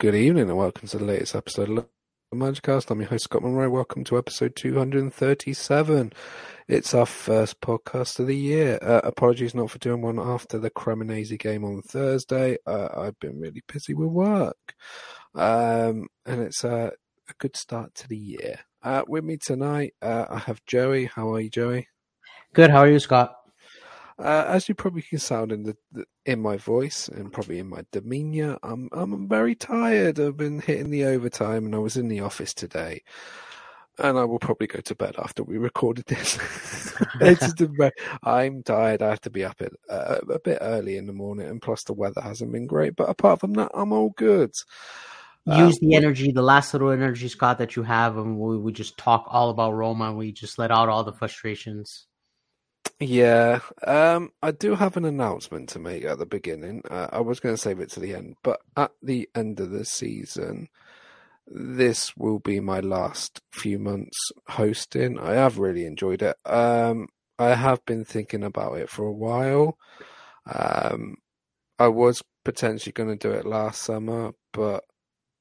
Good evening and welcome to the latest episode of the Magicast. I'm your host Scott Monroe. Welcome to episode 237. It's our first podcast of the year. Uh, apologies not for doing one after the Cremonese game on Thursday. Uh, I've been really busy with work. Um, and it's uh, a good start to the year. Uh, with me tonight, uh, I have Joey. How are you, Joey? Good. How are you, Scott? Uh, as you probably can sound in the, the, in my voice and probably in my demeanour, I'm I'm very tired. I've been hitting the overtime, and I was in the office today, and I will probably go to bed after we recorded this. I'm tired. I have to be up at, uh, a bit early in the morning, and plus the weather hasn't been great. But apart from that, I'm all good. Use um, the energy, the last little energy, Scott, that you have, and we, we just talk all about Roma. and We just let out all the frustrations. Yeah, um, I do have an announcement to make at the beginning. Uh, I was going to save it to the end, but at the end of the season, this will be my last few months hosting. I have really enjoyed it. Um, I have been thinking about it for a while. Um, I was potentially going to do it last summer, but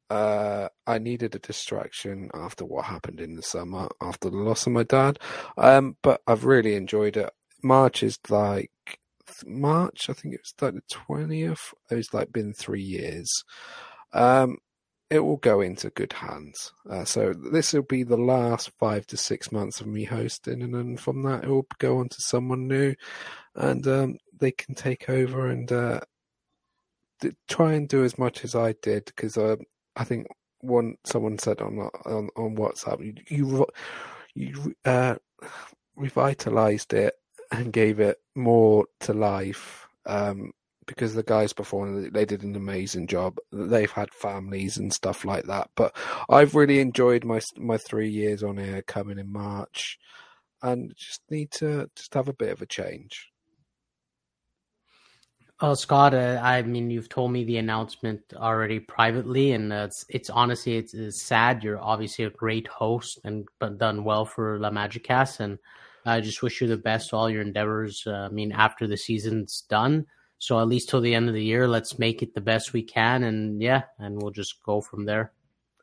uh, I needed a distraction after what happened in the summer after the loss of my dad. Um, but I've really enjoyed it. March is like March. I think it was like the twentieth. It's like been three years. Um, it will go into good hands. Uh, so this will be the last five to six months of me hosting, and then from that it will go on to someone new, and um, they can take over and uh, try and do as much as I did because uh, I think one someone said on on, on WhatsApp you you, you uh, revitalized it and gave it more to life um, because the guys before they did an amazing job. They've had families and stuff like that, but I've really enjoyed my my three years on here coming in March, and just need to just have a bit of a change. Oh, Scott, uh, I mean, you've told me the announcement already privately, and uh, it's it's honestly it's, it's, sad. You're obviously a great host and done well for La Magicast, and I just wish you the best all your endeavors. Uh, I mean, after the season's done, so at least till the end of the year, let's make it the best we can, and yeah, and we'll just go from there.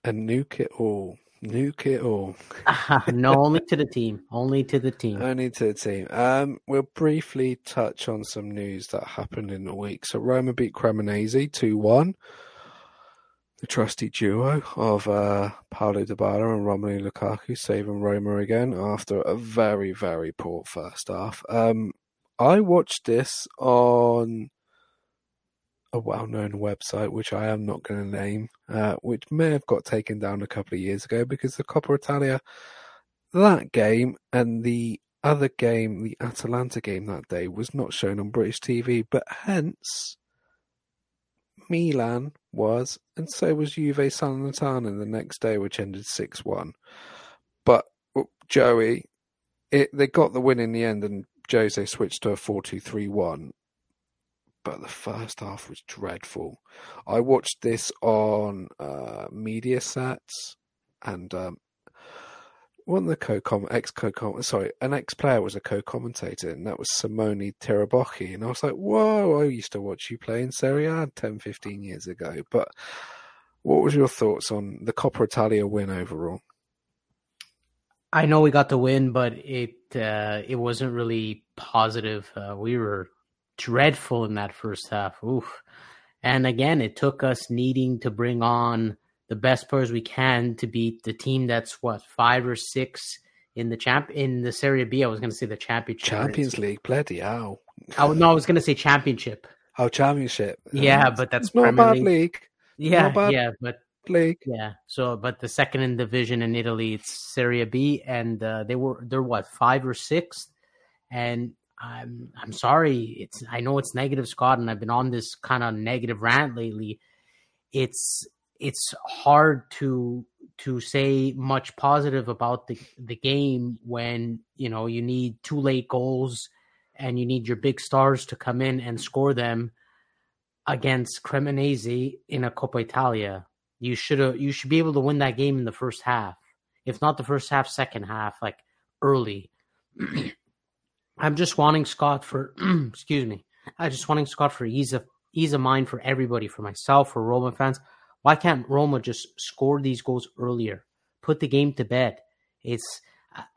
And nuke it all. Nuke it all. no, only to the team. Only to the team. Only to the team. Um, we'll briefly touch on some news that happened in the week. So Roma beat Cremonese 2 1 the trusty duo of uh, Paulo Dybala and Romelu Lukaku saving Roma again after a very, very poor first half. Um, I watched this on a well-known website, which I am not going to name, uh, which may have got taken down a couple of years ago because the Coppa Italia, that game and the other game, the Atalanta game that day, was not shown on British TV, but hence Milan was, and so was Juve Salernitana the next day, which ended 6 1. But oh, Joey, it, they got the win in the end, and Jose switched to a 4 2 3 1. But the first half was dreadful. I watched this on uh, Mediaset, and um, one of the co com ex co comment sorry, an ex player was a co commentator, and that was Simone Tiraboschi. And I was like, whoa, I used to watch you play in Serie A 10, 15 years ago. But what was your thoughts on the Coppa Italia win overall? I know we got the win, but it uh, it wasn't really positive. Uh, we were dreadful in that first half. Oof. And again, it took us needing to bring on the best players we can to beat the team that's what five or six in the champ in the Serie B. I was going to say the championship. Champions League, bloody hell! Oh no, I was going to say championship. Oh, championship. Yeah, um, but that's not a bad league. Yeah, bad yeah, but league. Yeah. So, but the second in division in Italy, it's Serie B, and uh, they were they're what five or six, and I'm I'm sorry. It's I know it's negative, Scott, and I've been on this kind of negative rant lately. It's it's hard to to say much positive about the the game when you know you need two late goals and you need your big stars to come in and score them against Cremonese in a Coppa Italia. You should you should be able to win that game in the first half. If not the first half, second half, like early. I'm just wanting Scott for excuse me. I just wanting Scott for ease of ease of mind for everybody, for myself, for Roma fans. Why can't Roma just score these goals earlier? Put the game to bed. It's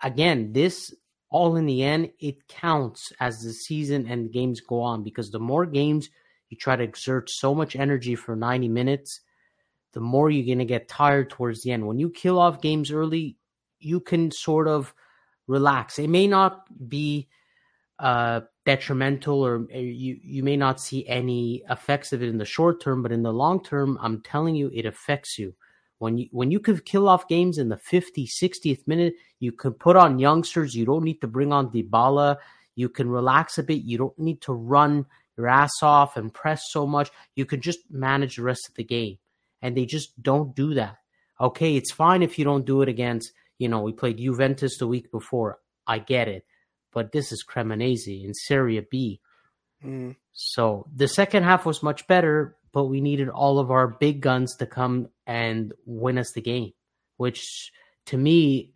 again, this all in the end, it counts as the season and games go on because the more games you try to exert so much energy for 90 minutes, the more you're going to get tired towards the end. When you kill off games early, you can sort of relax. It may not be uh, detrimental or uh, you, you may not see any effects of it in the short term, but in the long term, I'm telling you, it affects you. When you when you could kill off games in the 50, 60th minute, you can put on youngsters. You don't need to bring on Dybala. You can relax a bit. You don't need to run your ass off and press so much. You can just manage the rest of the game. And they just don't do that. Okay, it's fine if you don't do it against, you know, we played Juventus the week before. I get it. But this is Cremonese in Serie B. Mm. So the second half was much better, but we needed all of our big guns to come and win us the game. Which to me,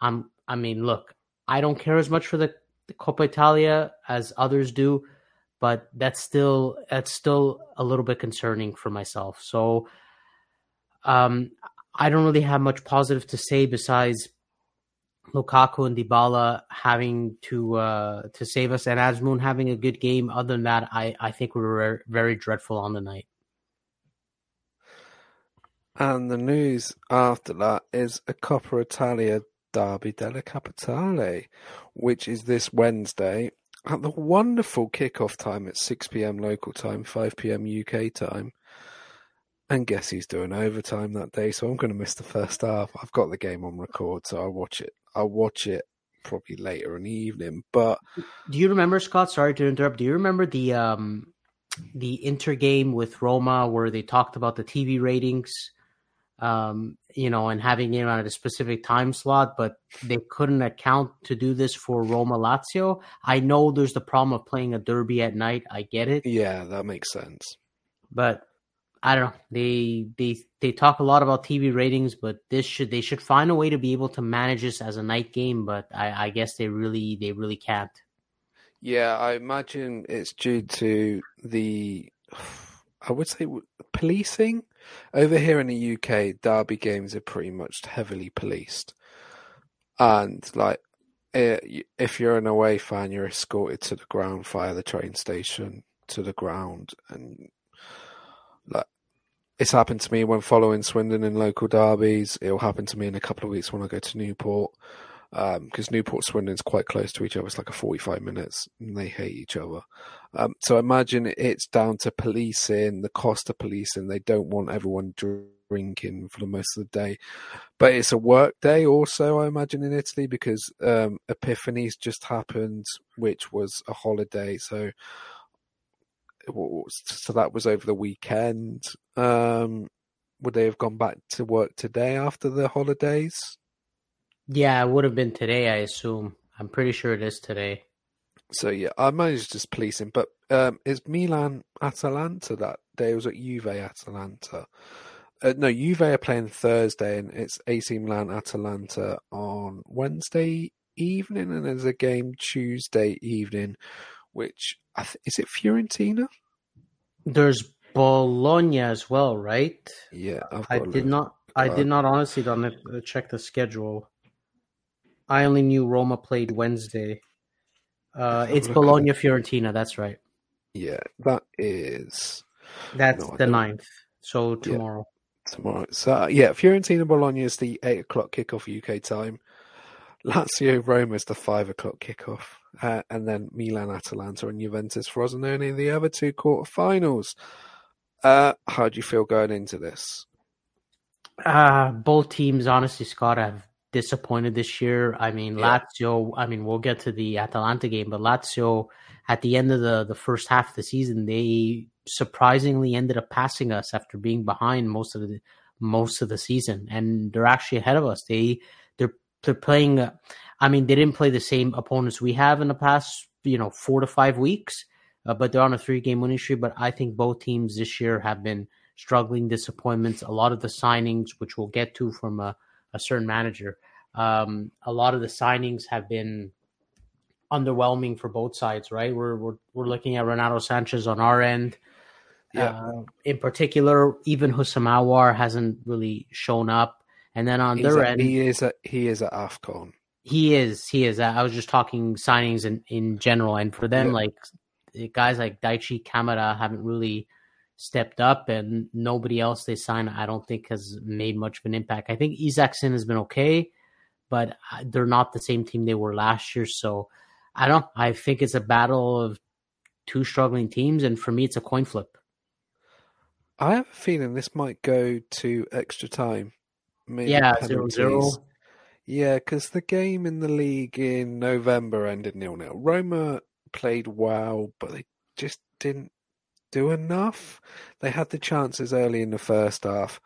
I'm I mean, look, I don't care as much for the, the Coppa Italia as others do, but that's still that's still a little bit concerning for myself. So um I don't really have much positive to say besides Lukaku and Dybala having to uh, to save us, and Azmoun having a good game. Other than that, I, I think we were very dreadful on the night. And the news after that is a Coppa Italia Derby della Capitale, which is this Wednesday at the wonderful kickoff time at 6 p.m. local time, 5 p.m. UK time. And guess he's doing overtime that day, so I'm going to miss the first half. I've got the game on record, so I'll watch it. I'll watch it probably later in the evening. But do you remember, Scott? Sorry to interrupt. Do you remember the um the Inter game with Roma where they talked about the TV ratings? um, you know, and having it at a specific time slot, but they couldn't account to do this for Roma Lazio. I know there's the problem of playing a derby at night. I get it. Yeah, that makes sense. But I don't know. They they they talk a lot about TV ratings, but this should they should find a way to be able to manage this as a night game. But I, I guess they really they really can't. Yeah, I imagine it's due to the I would say policing over here in the UK. Derby games are pretty much heavily policed, and like eh, if you're an away fan, you're escorted to the ground via the train station to the ground, and like it's happened to me when following Swindon in local derbies. It'll happen to me in a couple of weeks when I go to Newport because um, Newport Swindon's quite close to each other. It's like a 45 minutes and they hate each other. Um, so I imagine it's down to policing, the cost of policing. They don't want everyone drinking for the most of the day. But it's a work day also, I imagine, in Italy because um, Epiphany's just happened, which was a holiday. So so that was over the weekend. Um, would they have gone back to work today after the holidays? Yeah, it would have been today, I assume. I'm pretty sure it is today. So yeah, I managed just him, but um, is Milan Atalanta that day? It was at Juve Atalanta. Uh, no, Juve are playing Thursday, and it's AC Milan Atalanta on Wednesday evening, and there's a game Tuesday evening, which th- is it Fiorentina? There's Bologna as well, right? Yeah, i did not. I did not honestly don't check the schedule. I only knew Roma played Wednesday. Uh, it's Bologna Fiorentina. That's right. Yeah, that is. That's no, the ninth. So tomorrow. Yeah, tomorrow. So uh, yeah, Fiorentina Bologna is the eight o'clock kickoff UK time. Lazio Roma is the five o'clock kickoff, uh, and then Milan Atalanta and Juventus Frosinone the other two quarterfinals. Uh, how do you feel going into this? Uh, both teams, honestly, Scott, have disappointed this year. I mean, yeah. Lazio. I mean, we'll get to the Atalanta game, but Lazio at the end of the the first half of the season, they surprisingly ended up passing us after being behind most of the most of the season, and they're actually ahead of us. They they're playing. Uh, I mean, they didn't play the same opponents we have in the past, you know, four to five weeks, uh, but they're on a three game winning streak. But I think both teams this year have been struggling disappointments. A lot of the signings, which we'll get to from a, a certain manager, um, a lot of the signings have been underwhelming for both sides. Right? We're we're we're looking at Renato Sanches on our end. Yeah. Uh, in particular, even Houssam Aouar hasn't really shown up. And then on He's their a- end, he is at he is at Afcon. he is. He is. I was just talking signings in, in general, and for them, Yeah. like guys like Daichi Kamada haven't really stepped up, and nobody else they signed, I don't think, has made much of an impact. I think Isaksen has been okay, but uh, they're not the same team they were last year. So I don't. I think it's a battle of two struggling teams, and for me, it's a coin flip. I have a feeling this might go to extra time. Maybe yeah, zero penalties. zero. Yeah, because the game in the league in November ended nil nil. Roma played well, but they just didn't do enough. They had the chances early in the first half.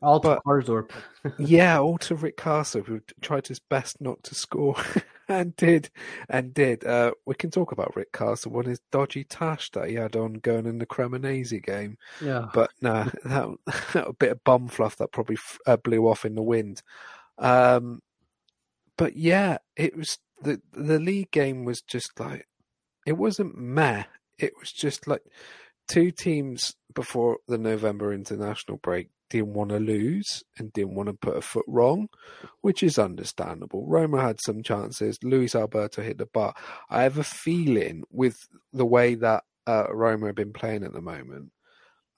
All to But- Karsdorp. Yeah, all to Rick Karsdorp, who tried his best not to score and did, and did. Uh, we can talk about Rick Karsdorp one his dodgy tash that he had on going in the Cremonese game. Yeah. But no, that, that a bit of bum fluff that probably f- uh, blew off in the wind. Um, but yeah, it was the the league game was just like it wasn't meh. It was just like two teams before the November international break didn't want to lose and didn't want to put a foot wrong, which is understandable. Roma had some chances. Luis Alberto hit the bar. I have a feeling with the way that uh, Roma have been playing at the moment,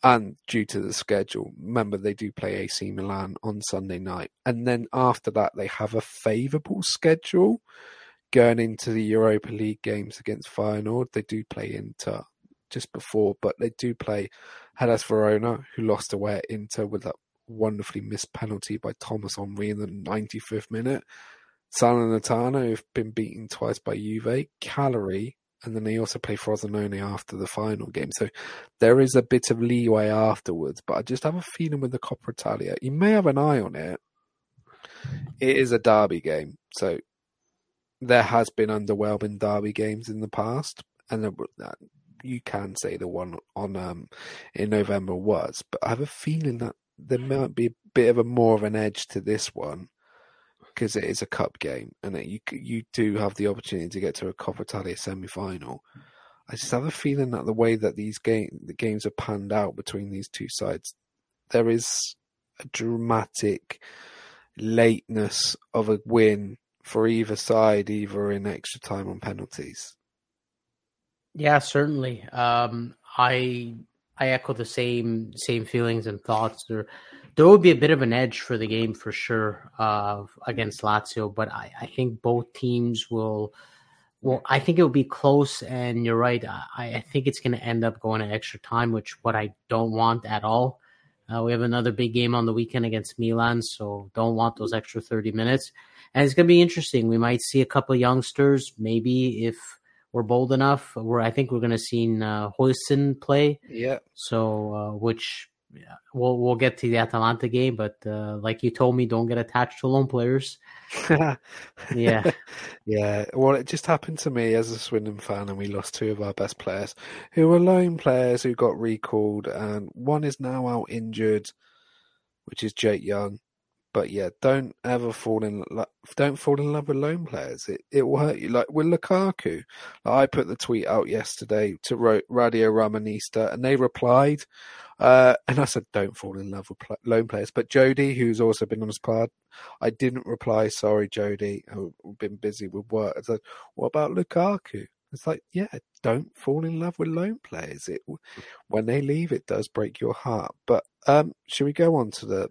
and due to the schedule, remember they do play AC Milan on Sunday night, and then after that they have a favourable schedule going into the Europa League games against Feyenoord. They do play Inter just before, but they do play Hellas Verona, who lost away at Inter with that wonderfully missed penalty by Thomas Henry in the 95th minute. Salernitana, who've been beaten twice by Juve, Cagliari, and then they also play Frosinone after the final game. So there is a bit of leeway afterwards, but I just have a feeling with the Coppa Italia, you may have an eye on it. It is a derby game, so there has been underwhelming derby games in the past, and you can say the one on um, in November was, but I have a feeling that there might be a bit of a more of an edge to this one because it is a cup game and you you do have the opportunity to get to a Coppa Italia semi final. I just have a feeling that the way that these game the games are panned out between these two sides, there is a dramatic lateness of a win for either side, either in extra time on penalties. Yeah, certainly. Um, I I echo the same same feelings and thoughts. There there would be a bit of an edge for the game for sure uh, against Lazio, but I, I think both teams will. Well, I think it will be close, and you're right. I, I think it's going to end up going to extra time, which what I don't want at all. Uh, we have another big game on the weekend against Milan, so don't want those extra 30 minutes. And it's going to be interesting. We might see a couple youngsters, maybe if we're bold enough. Where I think we're going to see uh, Huijsen play. Yeah, So, uh, which yeah, we'll we'll get to the Atalanta game, but uh, like you told me, don't get attached to lone players. Yeah, yeah. Well, it just happened to me as a Swindon fan, and we lost two of our best players, who were lone players who got recalled, and one is now out injured, which is Jake Young. But yeah, don't ever fall in lo- don't fall in love with loan players. It it will hurt you. Like with Lukaku, I put the tweet out yesterday to Ro- Radio Romanista, and they replied, uh, and I said, "Don't fall in love with pl- loan players." But Jody, who's also been on this pod, I didn't reply. Sorry, Jody. I've been busy with work. I said, "What about Lukaku?" It's like, yeah, don't fall in love with loan players. It when they leave, it does break your heart. But um, should we go on to the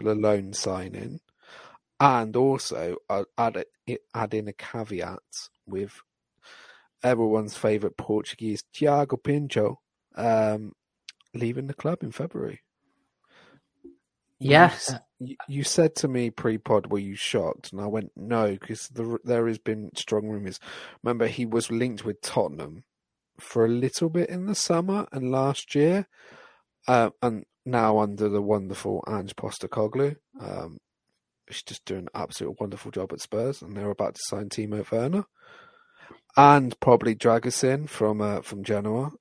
the loan signing, and also uh, add it, add in a caveat with everyone's favourite Portuguese Tiago Pinto um, leaving the club in February. Yes, You, you, you said to me pre-pod, were you shocked? And I went, no, because the, there has been strong rumours. Remember, he was linked with Tottenham for a little bit in the summer and last year, uh, and now under the wonderful Ange Postecoglou. Um, she's just doing an absolute wonderful job at Spurs, and they're about to sign Timo Werner and probably Dragusin from uh, from Genoa.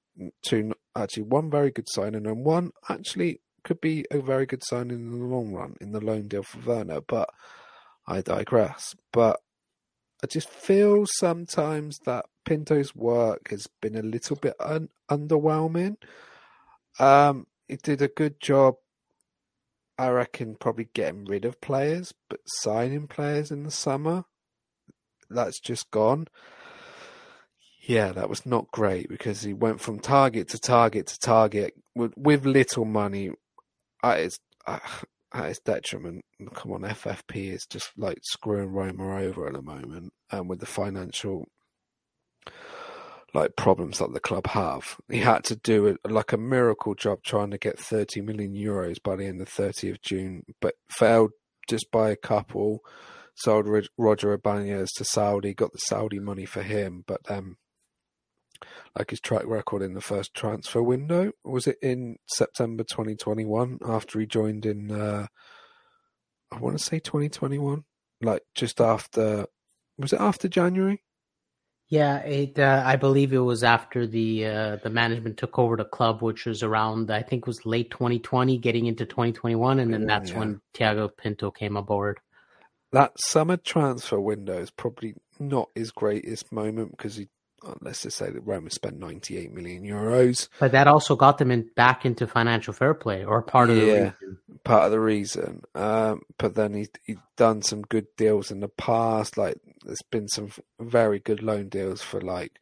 Two actually one very good signing and one actually could be a very good signing in the long run in the loan deal for Werner. But I digress. But I just feel sometimes that Pinto's work has been a little bit un- underwhelming. Um, he did a good job, I reckon, probably getting rid of players, but signing players in the summer, that's just gone. Yeah, that was not great because he went from target to target to target with, with little money at its, ah, at its detriment. Come on, FFP is just like screwing Roma over at the moment, and with the financial like problems that the club have. He had to do it like a miracle job trying to get 30 million euros by the end of 30th June, but failed just by a couple. Sold Roger Ibanez to Saudi, got the Saudi money for him, but um, like his track record in the first transfer window was it in September 2021 after he joined in uh, I want to say 2021 like just after was it after January yeah, it. Uh, I believe it was after the uh, the management took over the club, which was around I think it was late 2020, getting into 2021, and then that's yeah. when Tiago Pinto came aboard. That summer transfer window is probably not his greatest moment because he let's just say that Roma spent 98 million euros. But that also got them in, back into financial fair play, or part of the reason. Part of the reason. Um, but then he's, he's done some good deals in the past. Like there's been some very good loan deals for like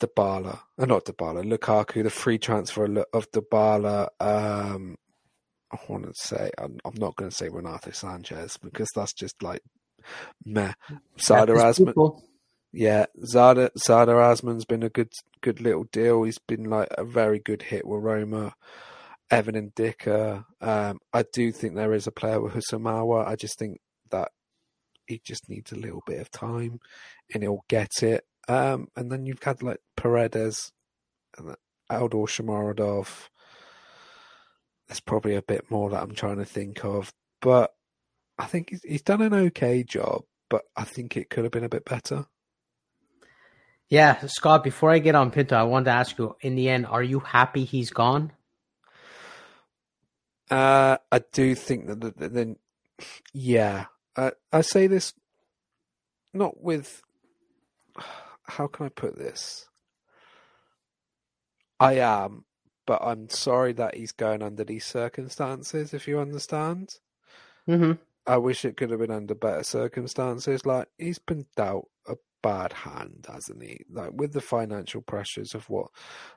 Dybala, uh, not Dybala, Lukaku, the free transfer of Dybala. Um, I want to say I'm, I'm not going to say Renato Sanches because that's just like meh. Sardar Azmoun. Yeah, Zada Sardar Azmoun's been a good good little deal. He's been like a very good hit with Roma. Evan Ndicka. Um, I do think there is a player with Houssam Aouar. I just think that he just needs a little bit of time and he'll get it. Um, and then you've had like Paredes and Eldor Shomurodov. There's probably a bit more that I'm trying to think of, but I think he's, he's done an okay job, but I think it could have been a bit better. Yeah, Scott, before I get on Pinto, I wanted to ask you in the end, are you happy he's gone? Uh, I do think that then, yeah, uh, I say this not with, how can I put this? I am, but I'm sorry that he's going under these circumstances, if you understand. Mm-hmm. I wish it could have been under better circumstances. Like, he's been dealt a bad hand, hasn't he? Like with the financial pressures of what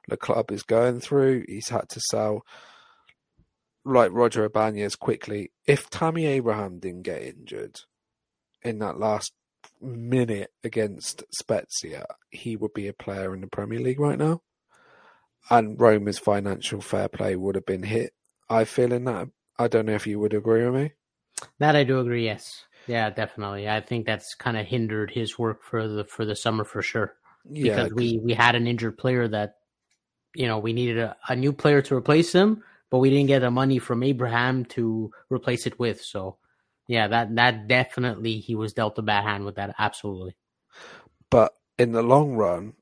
the club is going through, he's had to sell like Roger Ibanez quickly. If Tammy Abraham didn't get injured in that last minute against Spezia, he would be a player in the Premier League right now. And Roma's financial fair play would have been hit. I feel in that. I don't know if you would agree with me. That I do agree. Yes. Yeah, definitely. I think that's kind of hindered his work for the for the summer for sure. Yeah, because we we had an injured player that you know we needed a, a new player to replace him, but we didn't get the money from Abraham to replace it with. So yeah, that that definitely he was dealt a bad hand with that. Absolutely. But in the long run,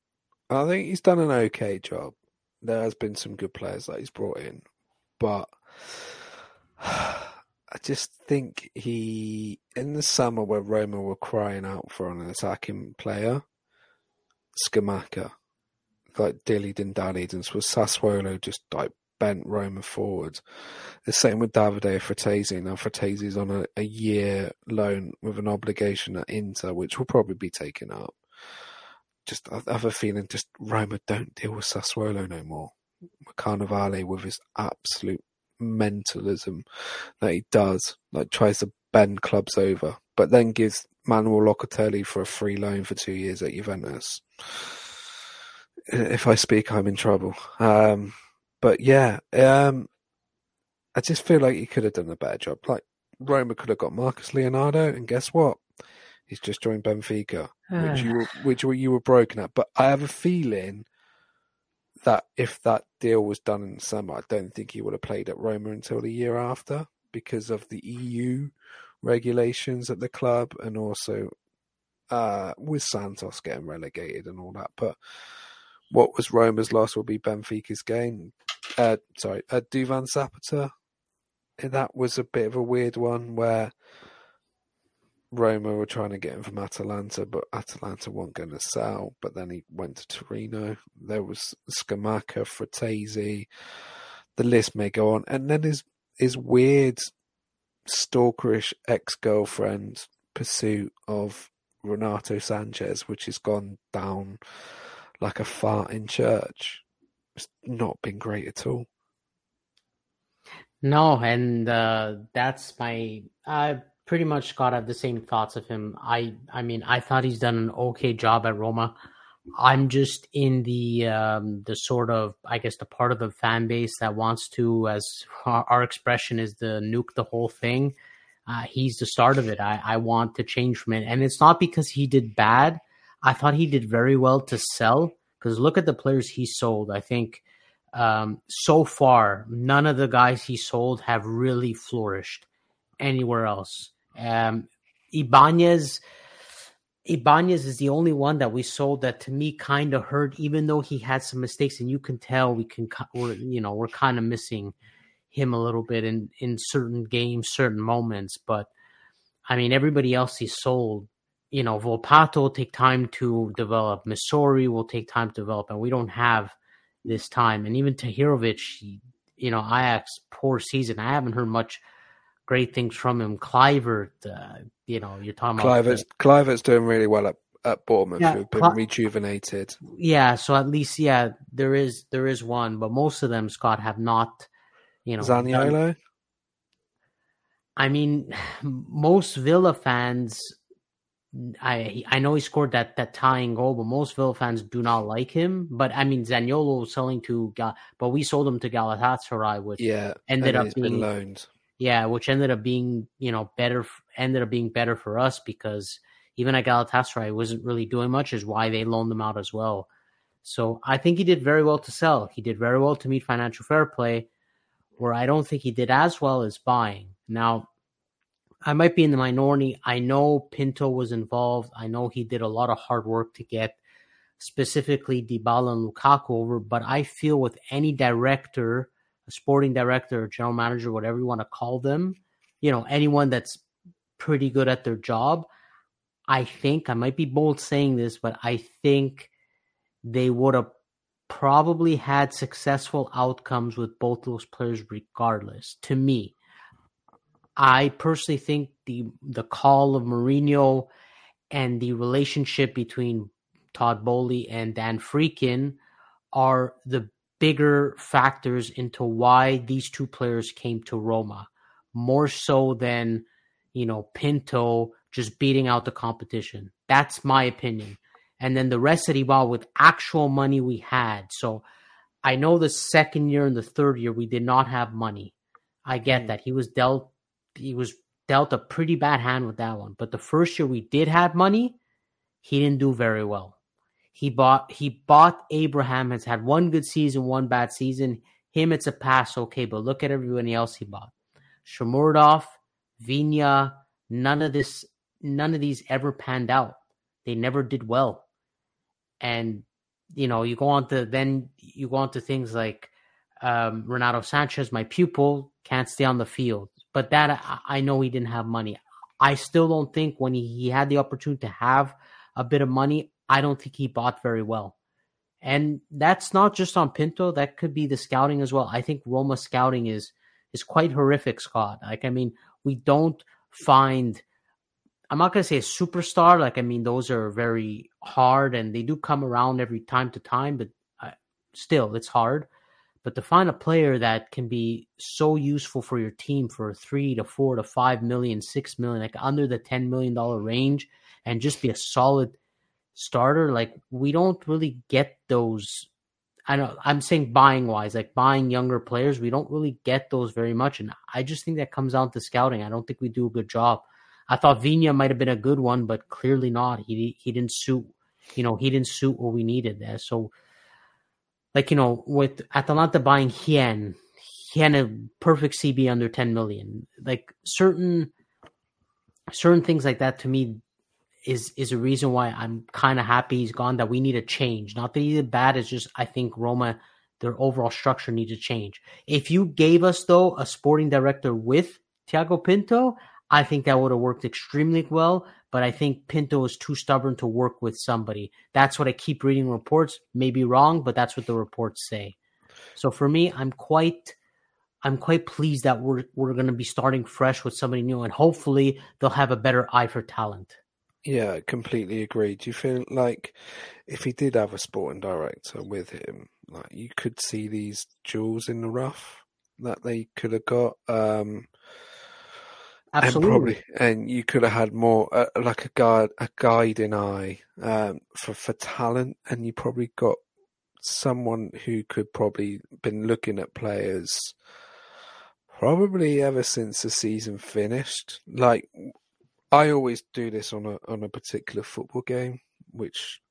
I think he's done an okay job. There has been some good players that he's brought in, but I just think he in the summer where Roma were crying out for an attacking player, Scamacca, like dillied and dallied, and was Sassuolo just like bent Roma forward. The same with Davide Frattesi. Now Frattesi's on a, a year loan with an obligation at Inter, which will probably be taken up. Just I have a feeling just Roma don't deal with Sassuolo no more. Carnevali with his absolute mentalism that he does, like tries to bend clubs over, but then gives Manuel Locatelli for a free loan for two years at Juventus. If I speak, I'm in trouble. Um, but yeah, um, I just feel like he could have done a better job. Like Roma could have got Marcos Leonardo, and guess what? He's just joined Benfica, which you were, which you were broken at. But I have a feeling that if that deal was done in summer, I don't think he would have played at Roma until the year after because of the EU regulations at the club and also uh, with Santos getting relegated and all that. But what was Roma's loss will be Benfica's gain. Uh, sorry, uh, Duvan Zapata. That was a bit of a weird one where Roma were trying to get him from Atalanta, but Atalanta weren't going to sell. But then he went to Torino. There was Scamacca, Frattesi. The list may go on. And then his his weird stalkerish ex girlfriend pursuit of Renato Sanches, which has gone down like a fart in church. It's not been great at all. No, and uh, that's my. I pretty much got have the same thoughts of him. I, I mean, I thought he's done an okay job at Roma. I'm just in the um, the sort of I guess the part of the fan base that wants to, as our, our expression is, the nuke the whole thing. Uh, he's the start of it. I, I want to change from it, and it's not because he did bad. I thought he did very well to sell because look at the players he sold. I think um, so far none of the guys he sold have really flourished anywhere else. Um, Ibanez Ibanez is the only one that we sold that to me kind of hurt, even though he had some mistakes, and you can tell we can, we're, you know, we're kind of missing him a little bit in in certain games, certain moments. But I mean, everybody else he sold, you know, Volpato will take time to develop, Missori will take time to develop, and we don't have this time. And even Tahirovic, you know, Ajax poor season. I haven't heard much great things from him. Kluivert, uh, you know, you're talking about Kluivert's doing really well at, at Bournemouth, yeah, who've been rejuvenated. Yeah, so at least yeah, there is there is one, but most of them, Scott, have not. You know, Zaniolo. I mean, most Villa fans. I I know he scored that that tying goal, but most Villa fans do not like him. But I mean, Zaniolo was selling to, but we sold him to Galatasaray, which yeah, ended up being loaned yeah, which ended up being you know better ended up being better for us because even at Galatasaray wasn't really doing much, is why they loaned them out as well. So I think he did very well to sell. He did very well to meet financial fair play, where I don't think he did as well as buying. Now, I might be in the minority. I know Pinto was involved. I know he did a lot of hard work to get specifically Dybala and Lukaku over, but I feel with any director sporting director, general manager, whatever you want to call them, you know, anyone that's pretty good at their job, I think I might be bold saying this, but I think they would have probably had successful outcomes with both those players regardless. To me, I personally think the the call of Mourinho and the relationship between Todd Boehly and Dan Friedkin are the bigger factors into why these two players came to Roma, more so than, you know, Pinto just beating out the competition. That's my opinion. And then the rest of the ball with actual money we had. So I know the second year and the third year we did not have money. I get mm. that. He was dealt he was dealt a pretty bad hand with that one. But the first year we did have money, he didn't do very well. He bought he bought Abraham has had one good season, one bad season. Him it's a pass, okay, but look at everybody else he bought. Shomurodov, Viña, none of this none of these ever panned out. They never did well. And you know, you go on to then you go on to things like um, Renato Sanches, my pupil, can't stay on the field. But that I, I know he didn't have money. I still don't think when he, he had the opportunity to have a bit of money, I don't think he bought very well. And that's not just on Pinto, that could be the scouting as well. I think Roma scouting is is quite horrific, Scott. Like I mean, we don't find I'm not to say a superstar. Like, I mean, those are very hard and they do come around every time to time, but uh, still, it's hard. But to find a player that can be so useful for your team for three to four to five million, six million, like under the $10 million range, and just be a solid starter, like we don't really get those. I know I'm saying buying wise, like buying younger players, we don't really get those very much, and I just think that comes down to scouting. I don't think we do a good job. I thought Viña might have been a good one, but clearly not. He he didn't suit, you know, he didn't suit what we needed there. So, like you know, with Atalanta buying Hien, Hien a perfect CB under 10 million. Like certain certain things like that to me is is a reason why I'm kind of happy he's gone. That we need a change. Not that he did bad. It's just I think Roma, their overall structure needs to change. If you gave us though a sporting director with Tiago Pinto, I think that would have worked extremely well. But I think Pinto is too stubborn to work with somebody. That's what I keep reading reports. Maybe wrong, but that's what the reports say. So for me, I'm quite I'm quite pleased that we're we're going to be starting fresh with somebody new, and hopefully they'll have a better eye for talent. Yeah, completely agree. Do you feel like if he did have a sporting director with him, like you could see these jewels in the rough that they could have got? Um, Absolutely. And probably, and you could have had more, uh, like a guide, a guiding eye um, for for talent, and you probably got someone who could probably been looking at players probably ever since the season finished. Like I always do this on a on a particular football game, which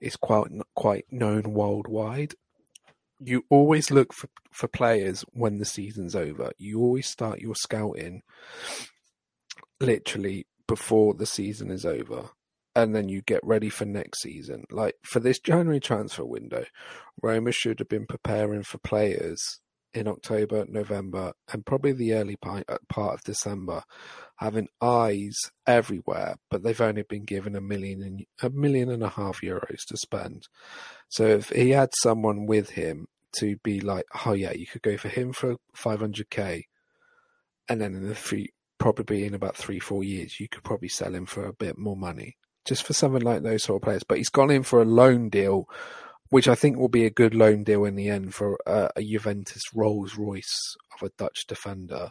is quite quite known worldwide. You always look for for players when the season's over. You always start your scouting literally before the season is over and then you get ready for next season. Like for this January transfer window, Roma should have been preparing for players in October, November, and probably the early uh, part of December, having eyes everywhere. But they've only been given a million and a million and a half euros to spend. So if he had someone with him to be like, oh yeah, you could go for him for 500k, and then in the three, probably in about three, four years, you could probably sell him for a bit more money just for something like those sort of players. But he's gone in for a loan deal, which I think will be a good loan deal in the end for uh, a Juventus Rolls Royce of a Dutch defender.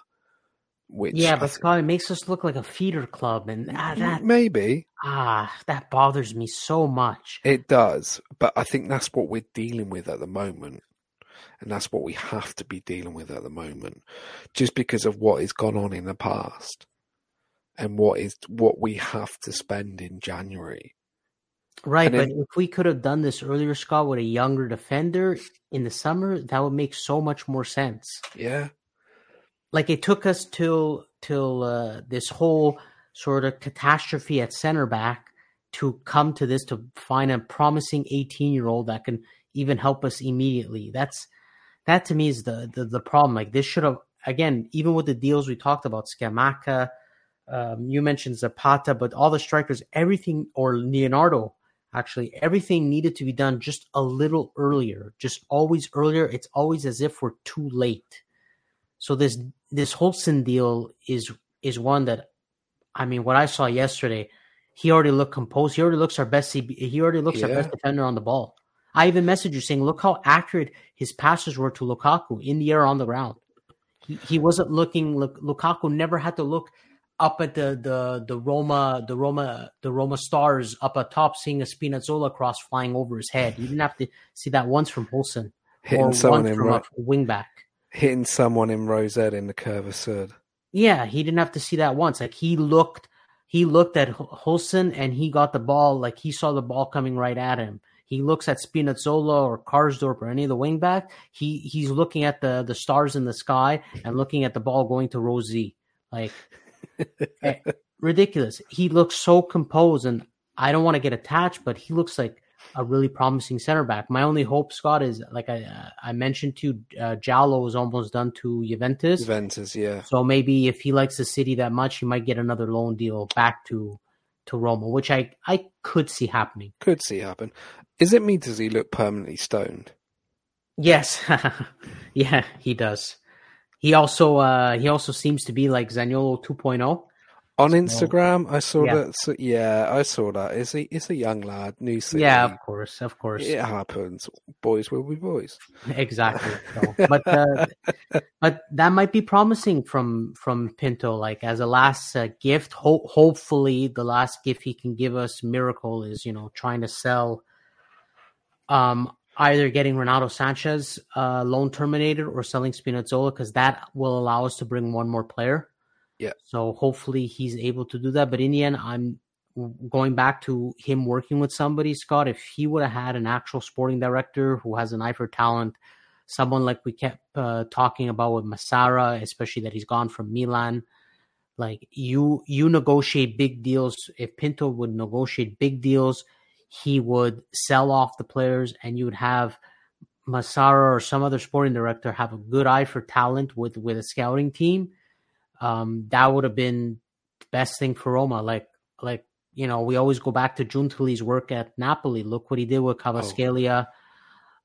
Which yeah, but Scott, it makes us look like a feeder club, and ah, that maybe ah that bothers me so much. It does, but I think that's what we're dealing with at the moment, and that's what we have to be dealing with at the moment, just because of what has gone on in the past and what is what we have to spend in January. Right, but if we could have done this earlier, Scott, with a younger defender in the summer, that would make so much more sense. Yeah, like it took us till till uh, this whole sort of catastrophe at center back to come to this to find a promising 18 year old that can even help us immediately. That's that to me is the the, the problem. Like this should have again, even with the deals we talked about, Scamacca, um, you mentioned Zapata, but all the strikers, everything, or Leonardo, actually, everything needed to be done just a little earlier, just always earlier. It's always as if we're too late. So this this Huijsen deal is is one that, I mean, what I saw yesterday, he already looked composed. He already looks our best. CB, he already looks yeah. our best defender on the ball. I even messaged you saying, look how accurate his passes were to Lukaku in the air on the ground. He, he wasn't looking. Lukaku never had to look up at the the the Roma the Roma the Roma stars up atop, seeing a Spinazzola cross flying over his head. You didn't have to see that once from Huijsen hitting someone in from wing back, hitting someone in Rosette in the curve of Yeah, he didn't have to see that once. Like he looked, he looked at Huijsen and he got the ball. Like he saw the ball coming right at him. He looks at Spinazzola or Karsdorp or any of the wing back. He he's looking at the the stars in the sky and looking at the ball going to Rosie. Like ridiculous. He looks so composed, and I don't want to get attached, but he looks like a really promising center back. My only hope, Scott, is like I uh, I mentioned to uh, Djaló is almost done to Juventus. Juventus, yeah. So maybe if he likes the city that much, he might get another loan deal back to to Roma, which I I could see happening. Could see happen. Is it me? Does he look permanently stoned? Yes, yeah, he does. He also uh, he also seems to be like Zaniolo 2.0. On Instagram, I saw yeah. that. So, yeah, I saw that. Is he? Is a young lad, new city. Yeah, of course, of course. It happens. Boys will be boys. Exactly. So, but uh, but that might be promising from from Pinto. Like as a last uh, gift, ho- hopefully the last gift he can give us, miracle, is you know trying to sell um either getting Renato Sanches uh, loan terminated or selling Spinazzola because that will allow us to bring one more player. Yeah. So hopefully he's able to do that. But in the end, I'm going back to him working with somebody, Scott. If he would have had an actual sporting director who has an eye for talent, someone like we kept uh, talking about with Massara, especially that he's gone from Milan. Like you you negotiate big deals. If Pinto would negotiate big deals, he would sell off the players, and you would have Massara or some other sporting director have a good eye for talent with with a scouting team. Um, that would have been the best thing for Roma. Like like you know, we always go back to Giuntoli's work at Napoli. Look what he did with Kvaratskhelia.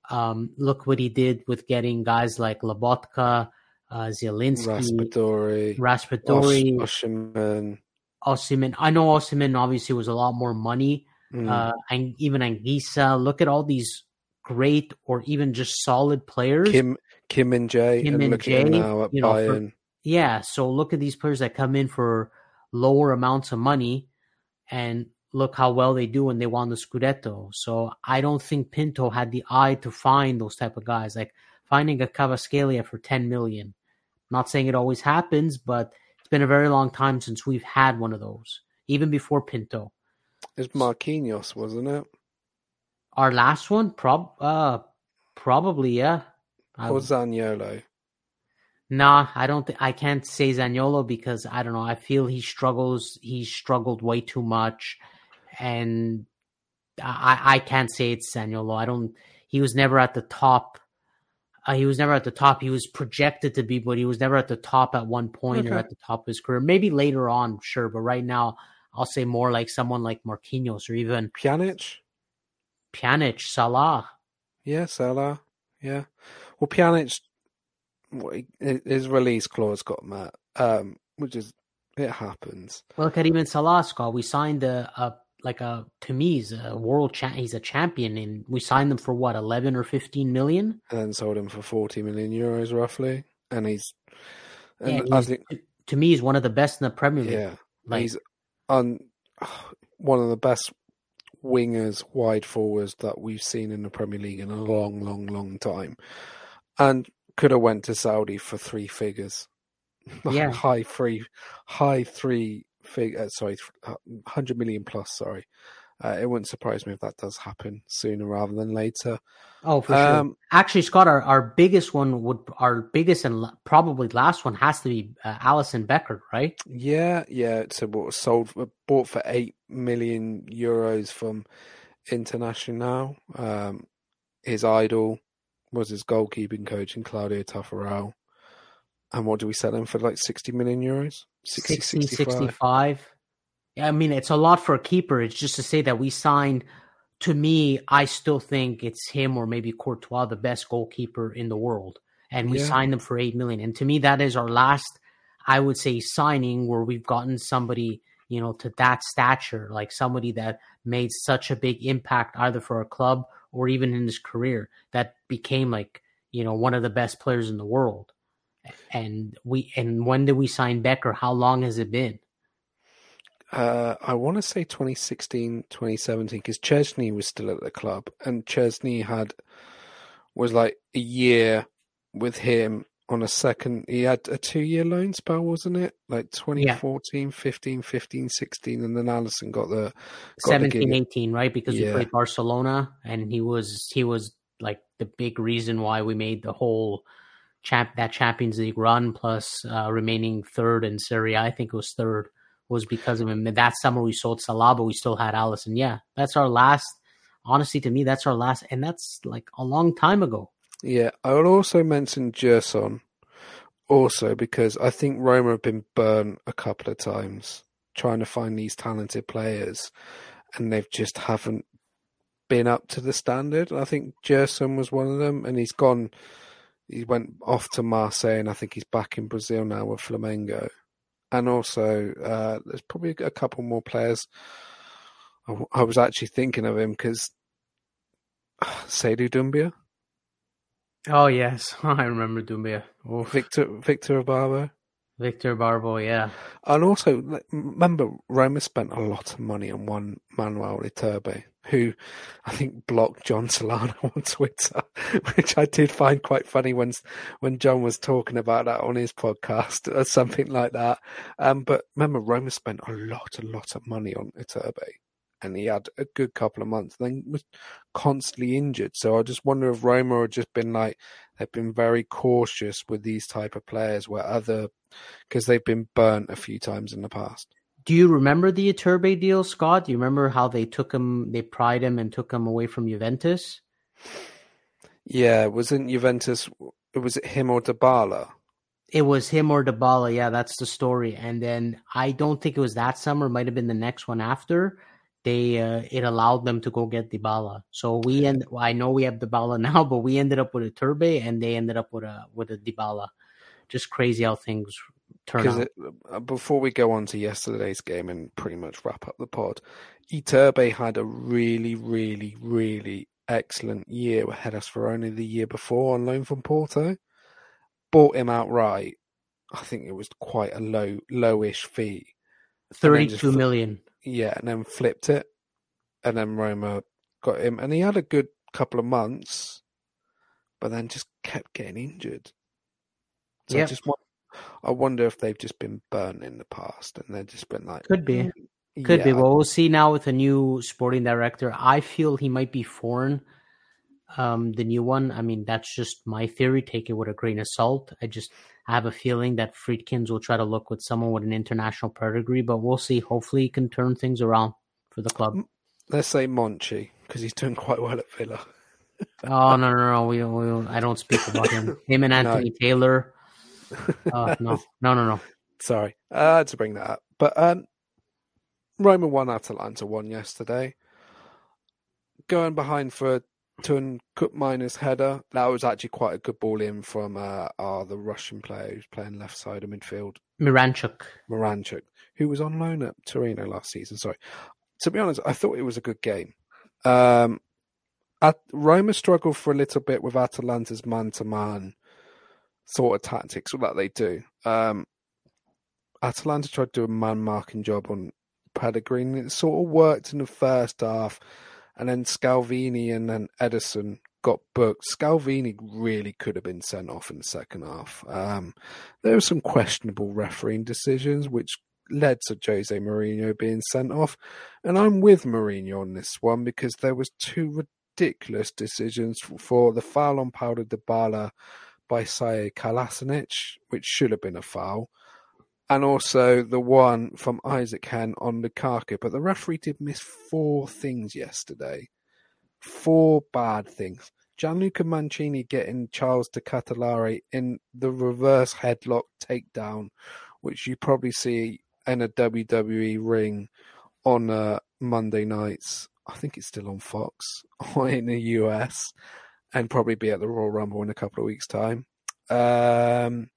Oh. Um, look what he did with getting guys like Lobotka, uh, Zielinski, Raspadori, Raspadori, Osimhen. Osimhen. I know Osimhen obviously was a lot more money. Mm. Uh, and even Anguissa. Look at all these great or even just solid players. Kim Kim and Jay. Kim and, and Jay. Now at you know, Bayern. For, yeah, so look at these players that come in for lower amounts of money and look how well they do when they won the Scudetto. So I don't think Pinto had the eye to find those type of guys. Like finding a Kvaratskhelia for 10 million. Not saying it always happens, but it's been a very long time since we've had one of those, even before Pinto. It's Marquinhos, wasn't it? Our last one, prob uh, probably yeah. Or Zaniolo. Nah, I don't. Th- I can't say Zaniolo because I don't know. I feel he struggles. He struggled way too much, and I I can't say it's Zaniolo. I don't. He was never at the top. Uh, he was never at the top. He was projected to be, but he was never at the top at one point okay. or at the top of his career. Maybe later on, sure, but right now, I'll say more like someone like Marquinhos or even Pjanic. Pjanic, Salah. Yeah, Salah. Yeah. Well, Pjanic his release clause got met, um, which is it happens. Well, Karim and Salah, Scott, we signed a, a like a to me he's a world cha- he's a champion, and we signed them for what eleven or fifteen million, and then sold him for forty million euros roughly, and he's and yeah, he's, think, to me he's one of the best in the Premier League. Yeah, like, he's on one of the best wingers, wide forwards that we've seen in the Premier League in a long, long, long time. And could have went to Saudi for three figures. Yeah, high three, high three figure. Uh, sorry, uh, hundred million plus. Sorry, uh, it wouldn't surprise me if that does happen sooner rather than later. Oh, for um, sure. Actually, Scott, our, our biggest one would our biggest and probably last one has to be uh, Alisson Becker, right? Yeah, yeah. It's a, what sold bought for eight million euros from Internacional. Um, his idol was his goalkeeping coach in Claudio Taffarel. And what do we sell him for like 60 million euros? 60, 60 65. Yeah, I mean, it's a lot for a keeper. It's just to say that we signed, to me, I still think it's him or maybe Courtois, the best goalkeeper in the world. And we yeah. signed them for 8 million. And to me, that is our last, I would say, signing where we've gotten somebody, you know, to that stature, like somebody that made such a big impact either for a club or even in his career that became like you know one of the best players in the world and we and when did we sign becker how long has it been uh, I want to say 2016, 2017, because Szczęsny was still at the club, and Szczęsny had was like a year with him on a second. He had a two-year loan spell, wasn't it? Like 2014, yeah. 15, 15, 16, and then Alisson got the got 17, the 18, right? Because yeah. he played Barcelona, and he was he was like the big reason why we made the whole champ that Champions League run, plus uh, remaining third in Serie A. I think it was third was because of him. That summer we sold Salah, but we still had Alisson. Yeah, that's our last. Honestly, to me, that's our last, and that's like a long time ago. Yeah, I would also mention Gerson also because I think Roma have been burned a couple of times trying to find these talented players, and they've just haven't been up to the standard. I think Gerson was one of them, and he's gone. He went off to Marseille, and I think he's back in Brazil now with Flamengo. And also, uh, there's probably a couple more players. I, I was actually thinking of him because Seydou Doumbia. Oh yes, I remember Doumbia. Oof. Victor Victor Ibarbo. Victor Ibarbo, yeah. And also, remember, Roma spent a lot of money on one Manuel Iturbe, who I think blocked John Solano on Twitter, which I did find quite funny when when John was talking about that on his podcast or something like that. Um, but remember, Roma spent a lot, a lot of money on Iturbe and he had a good couple of months. Then was constantly injured. So I just wonder if Roma had just been like, they've been very cautious with these type of players where other because they've been burnt a few times in the past. Do you remember the Iturbe deal, Scott? Do you remember how they took him, they pried him and took him away from Juventus? Yeah, wasn't Juventus? It was it him or Dybala? It was him or Dybala. Yeah, that's the story. And then I don't think it was that summer. Might have been the next one after. They uh, it allowed them to go get Dybala. So we end. Well, I know we have Dybala now, but we ended up with a Turbe, and they ended up with a with a Dybala. Just crazy how things turn out. It, uh, before we go on to yesterday's game and pretty much wrap up the pod, Iturbe had a really, really, really excellent year ahead us for only the year before on loan from Porto. Bought him outright. I think it was quite a low, lowish fee. Thirty-two million. Yeah, and then flipped it, and then Roma got him, and he had a good couple of months, but then just kept getting injured. So yep. I just I wonder if they've just been burnt in the past, and they've just been like, could be. Mm, could yeah. be. Well, we'll see now with a new sporting director. I feel he might be foreign. Um, the new one. I mean, that's just my theory. Take it with a grain of salt. I just I have a feeling that Friedkins will try to look with someone with an international pedigree, but we'll see. Hopefully, he can turn things around for the club. Let's say Monchi because he's doing quite well at Villa. oh no, no, no! We, we I don't speak about him. Him and Anthony no. Taylor. Uh, no, no, no, no. Sorry, uh, to bring that up, but um, Roma won, Atalanta won yesterday. Going behind for Teun Koopmeiners header. That was actually quite a good ball in from uh, uh, the Russian player who's playing left side of midfield. Miranchuk. Miranchuk, who was on loan at Torino last season. Sorry. To be honest, I thought it was a good game. Um, at, Roma struggled for a little bit with Atalanta's man to man sort of tactics that they do. Um, Atalanta tried to do a man marking job on Pellegrini. It sort of worked in the first half, and then Scalvini and then Ederson got booked. Scalvini really could have been sent off in the second half. Um, there were some questionable refereeing decisions, which led to Jose Mourinho being sent off. And I'm with Mourinho on this one because there was two ridiculous decisions for the foul on Paulo Dybala by Sead Kolasinac, which should have been a foul and also the one from Isak Hien on Lukaku. But the referee did miss four things yesterday. Four bad things. Gianluca Mancini getting Charles De Ketelaere in the reverse headlock takedown, which you probably see in a WWE ring on uh, Monday nights. I think it's still on Fox in the US and probably be at the Royal Rumble in a couple of weeks' time. Um,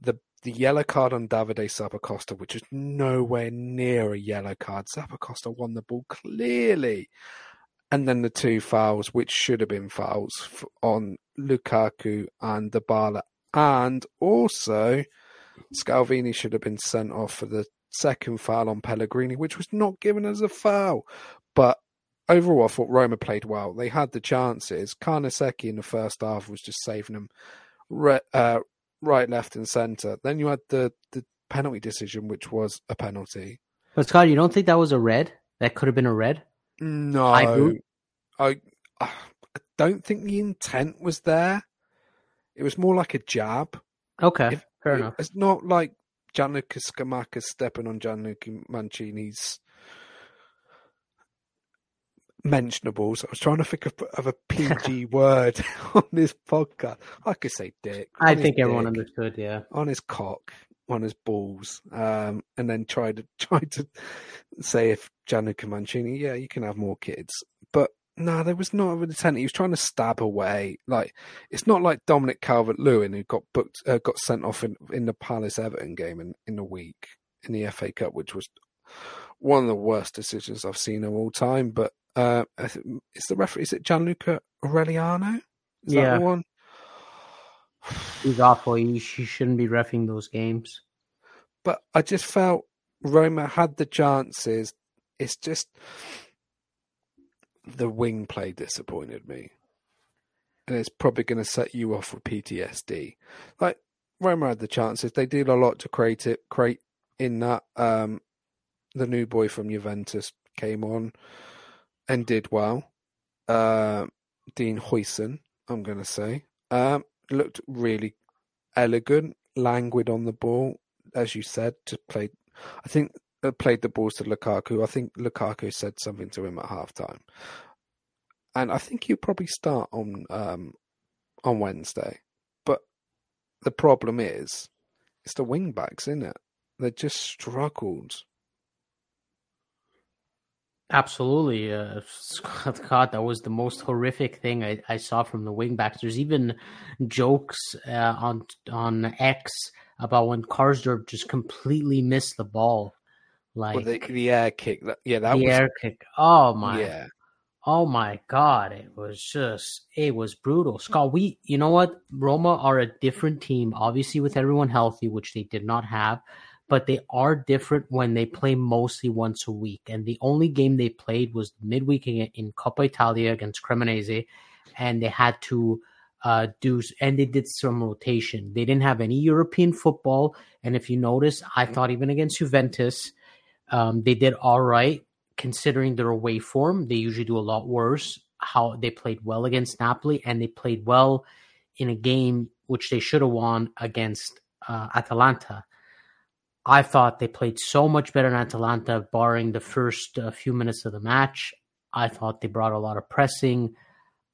the the yellow card on Davide Zappacosta, which is nowhere near a yellow card. Zappacosta won the ball clearly. And then the two fouls, which should have been fouls on Lukaku and Dybala. And also, Scalvini should have been sent off for the second foul on Pellegrini, which was not given as a foul. But overall, I thought Roma played well. They had the chances. Carnesecchi in the first half was just saving them. Uh, right, left, and centre. Then you had the the penalty decision, which was a penalty. But Scott, you don't think that was a red? That could have been a red. No, I, I, I don't think the intent was there. It was more like a jab. Okay, if, fair it, enough. It's not like Gianluca Scamacca stepping on Gianluca Mancini's mentionables. I was trying to think of, of a PG word on this podcast. I could say dick. I think everyone dick, understood. Yeah, on his cock, on his balls, um, and then try to try to say if Gianluca Mancini, yeah, you can have more kids, but. No, there was not an intent. He was trying to stab away. Like it's not like Dominic Calvert-Lewin who got booked, uh, got sent off in, in the Palace Everton game in, in a week in the FA Cup, which was one of the worst decisions I've seen of all time. But uh, is the referee? Is it Gianluca Aureliano? Is yeah. that the one? He's awful. He, he shouldn't be refing those games. But I just felt Roma had the chances. It's just the wing play disappointed me. And it's probably going to set you off with PTSD. Like Roma had the chances. They did a lot to create it, create in that. Um, the new boy from Juventus came on and did well. Uh, Dean Huijsen, I'm going to say. Um, looked really elegant, languid on the ball, as you said. To play, I think uh, played the balls to Lukaku. I think Lukaku said something to him at halftime, and I think he'll probably start on um, on Wednesday. But the problem is, it's the wing backs, isn't it? They just struggled. Absolutely, uh, Scott. That was the most horrific thing I, I saw from the wingbacks. There's even jokes uh, on on X about when Karsdorp just completely missed the ball, like well, the, the, air kick. Yeah, that the was air kick. Oh my, yeah. oh my God! It was just it was brutal. Scott, we you know what? Roma are a different team, obviously with everyone healthy, which they did not have but they are different when they play mostly once a week. And the only game they played was midweek in, in Coppa Italia against Cremonese, and they had to uh, do and they did some rotation. They didn't have any European football, and if you notice, I thought even against Juventus, um, they did all right considering their away form. They usually do a lot worse. How they played well against Napoli, and they played well in a game which they should have won against uh, Atalanta. I thought they played so much better than Atalanta, barring the first uh, few minutes of the match. I thought they brought a lot of pressing.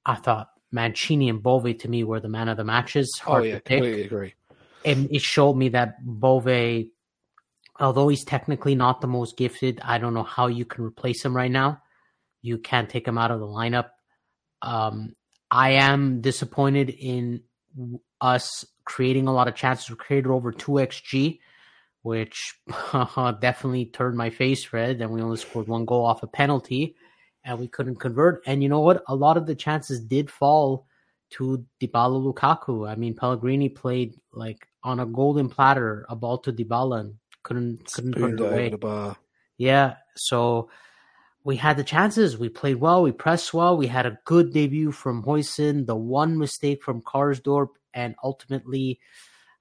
I thought Mancini and Bove to me were the man of the matches. Oh, Hard oh yeah, completely agree. And it showed me that Bove, although he's technically not the most gifted, I don't know how you can replace him right now. You can't take him out of the lineup. Um, I am disappointed in us creating a lot of chances. We created over two xG which definitely turned my face red. And we only scored one goal off a penalty, and we couldn't convert. And you know what? A lot of the chances did fall to Dybala Lukaku. I mean, Pellegrini played like on a golden platter, a ball to Dybala, and couldn't couldn't put it away. Yeah, so we had the chances. We played well. We pressed well. We had a good debut from Huijsen. The one mistake from Karsdorp, and ultimately,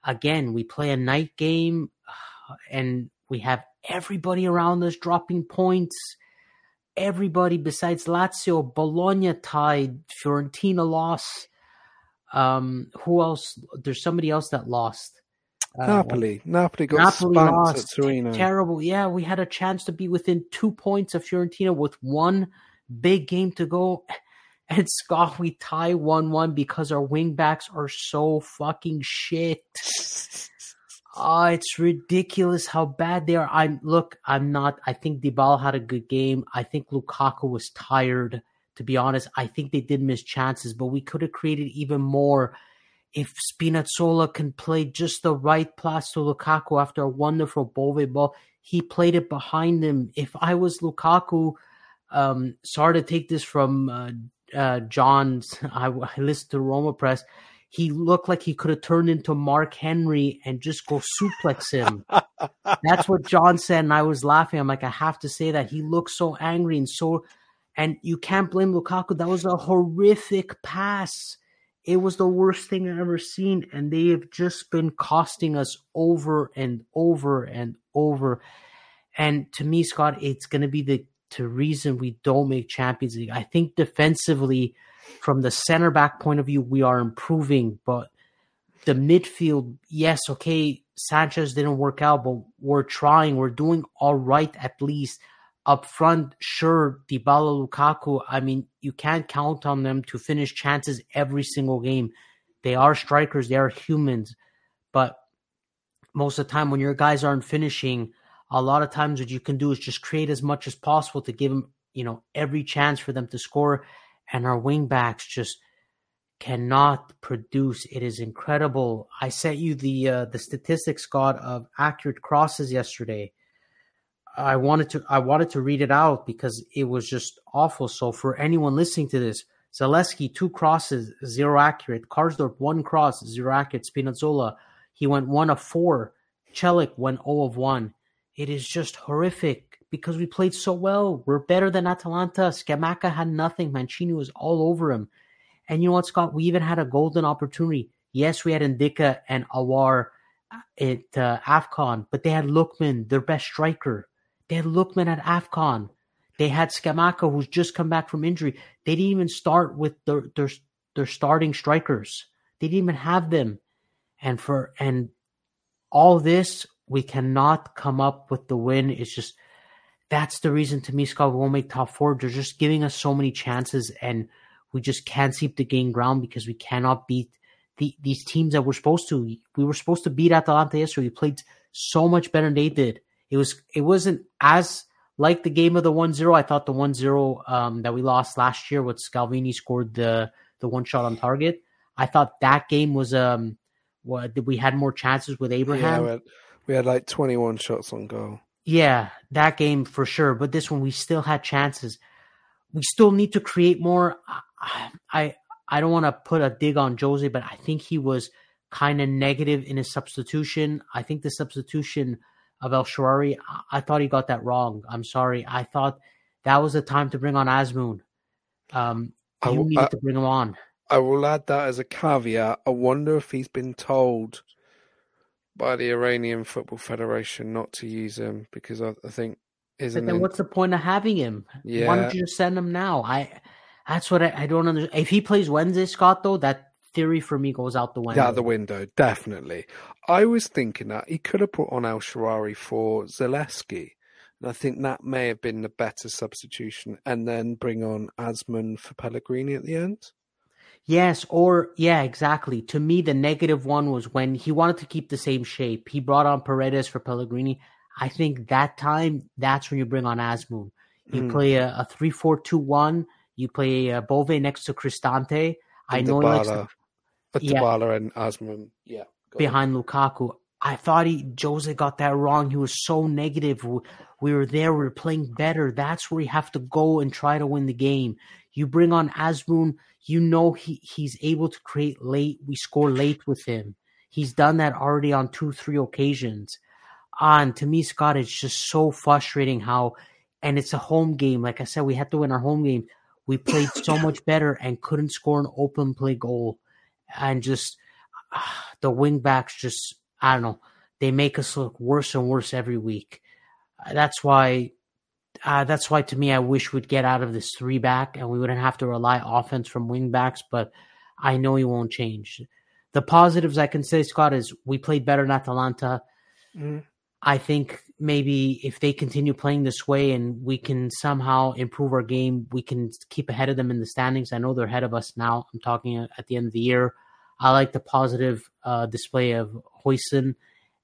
again, we play a night game and we have everybody around us dropping points. Everybody besides Lazio, Bologna tied, Fiorentina lost. Um, who else? There's somebody else that lost. Uh, Napoli. Napoli got Napoli lost. at Torino. Terrible. Yeah, we had a chance to be within two points of Fiorentina with one big game to go. And Scott, we tie 1 1 because our wingbacks are so fucking shit. Oh, it's ridiculous how bad they are. I'm look, I'm not I think Dybala had a good game. I think Lukaku was tired, to be honest. I think they did miss chances, but we could have created even more if Spinazzola can play just the right pass to Lukaku after a wonderful Bove ball. He played it behind him. If I was Lukaku, um, sorry to take this from uh, uh, John's, I, I listened to Roma Press he looked like he could have turned into Mark Henry and just go suplex him. That's what John said, and I was laughing. I'm like, I have to say that he looked so angry and so, and you can't blame Lukaku. That was a horrific pass. It was the worst thing I've ever seen, and they have just been costing us over and over and over. And to me, Scott, it's going to be the to reason we don't make Champions League. I think defensively from the center back point of view, we are improving, but the midfield, yes, okay, Sanches didn't work out, but we're trying. We're doing all right at least. Up front, sure, Dybala, Lukaku, I mean, you can't count on them to finish chances every single game. They are strikers, they are humans, but most of the time when your guys aren't finishing, a lot of times what you can do is just create as much as possible to give them, you know, every chance for them to score and our wingbacks just cannot produce. It is incredible. I sent you the uh, the statistics, Scott, of accurate crosses yesterday. I wanted to I wanted to read it out because it was just awful. So for anyone listening to this, Zalewski two crosses, zero accurate. Karsdorp one cross, zero accurate. Spinazzola he went one of four. Celik went 0 of one. It is just horrific because we played so well. We're better than Atalanta. Scamacca had nothing. Mancini was all over him. And you know what, Scott? We even had a golden opportunity. Yes, we had Ndicka and Aouar at uh, AFCON, but they had Lookman, their best striker. They had Lookman at AFCON. They had Scamacca, who's just come back from injury. They didn't even start with their, their, their starting strikers. They didn't even have them. And for and all this, we cannot come up with the win. It's just that's the reason to me, Scott, we won't make top four. They're just giving us so many chances and we just can't seem to gain ground because we cannot beat the, these teams that we're supposed to. We were supposed to beat Atalanta yesterday. We played so much better than they did. It was it wasn't as like the game of the 1-0. I thought the 1-0 um, that we lost last year with Scalvini scored the the one shot on target. I thought that game was um what we had more chances with Abraham. Yeah, had, we had like 21 shots on goal. Yeah, that game for sure. But this one, we still had chances. We still need to create more. I I don't want to put a dig on Jose, but I think he was kind of negative in his substitution. I think the substitution of El Shaarawy, I, I thought he got that wrong. I'm sorry. I thought that was the time to bring on Azmoun. Um, you needed I, to bring him on. I will add that as a caveat. I wonder if he's been told by the Iranian Football Federation not to use him because I, I think isn't. But then, what's the point of having him? Yeah. Why don't you just send him now? I that's what I, I don't understand. If he plays Wednesday, Scott, though, that theory for me goes out the window. Out the window, definitely. I was thinking that he could have put on El Shaarawy for Zalewski. And I think that may have been the better substitution, and then bring on Azmoun for Pellegrini at the end. Yes, or yeah, exactly. To me, the negative one was when he wanted to keep the same shape. He brought on Paredes for Pellegrini. I think that time, that's when you bring on Azmoun. You mm. play a, a 3 4 2 1. You play uh, Bove next to Cristante. And I know Dybala, he likes to, yeah, Dybala and Azmoun. Yeah. Behind on. Lukaku. I thought he Jose got that wrong. He was so negative. We were there. We were playing better. That's where you have to go and try to win the game. You bring on Azmoun, you know he, he's able to create late. We score late with him. He's done that already on two, three occasions. Uh, and to me, Scott, it's just so frustrating how, and it's a home game. Like I said, we had to win our home game. We played so much better and couldn't score an open play goal. And just uh, the wing backs just, I don't know, they make us look worse and worse every week. Uh, that's why uh, that's why to me, I wish we'd get out of this three back and we wouldn't have to rely offense from wing backs, but I know he won't change. The positives I can say, Scott, is we played better in Atalanta. Mm. I think maybe if they continue playing this way and we can somehow improve our game, we can keep ahead of them in the standings. I know they're ahead of us now. I'm talking at the end of the year. I like the positive uh, display of Huijsen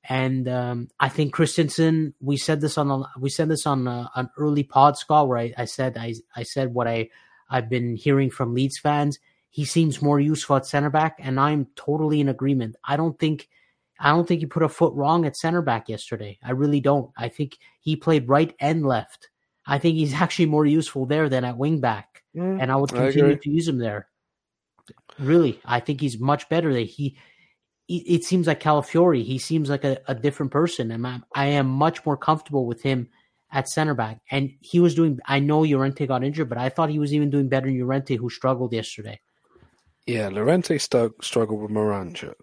and um, I think Kristensen. We said this on the we said this on uh, an early pod, Scott, where I, I said I I said what I I've been hearing from Leeds fans. He seems more useful at center back, and I'm totally in agreement. I don't think I don't think he put a foot wrong at center back yesterday. I really don't. I think he played right and left. I think he's actually more useful there than at wing back, mm, and I would continue I to use him there. Really, I think he's much better. That he it seems like Calafiori. He seems like a, a different person, and I'm, I am much more comfortable with him at center back. And he was doing. I know Llorente got injured, but I thought he was even doing better than Llorente, who struggled yesterday. Yeah, Llorente st- struggled with Miranchuk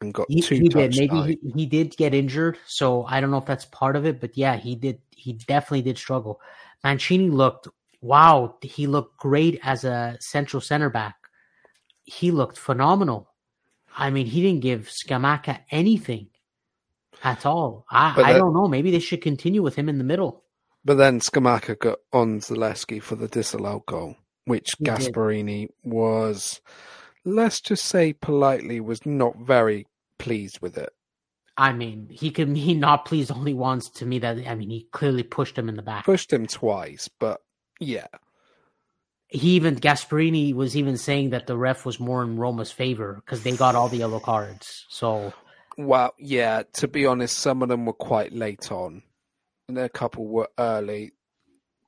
and got he, two. He did. Maybe he, he, did get injured, so I don't know if that's part of it. But yeah, he did. He definitely did struggle. Mancini looked. Wow, he looked great as a central center back. He looked phenomenal. I mean, he didn't give Scamacca anything at all. I, I don't know. Maybe they should continue with him in the middle. But then Scamacca got on Zalewski for the disallowed goal, which he Gasperini did. was, let's just say politely, was not very pleased with it. I mean, he could he not pleased only once to me that I mean he clearly pushed him in the back. Pushed him twice, but yeah he even Gasperini was even saying that the ref was more in Roma's favor because they got all the yellow cards. So, well, yeah. To be honest, some of them were quite late on, and a couple were early.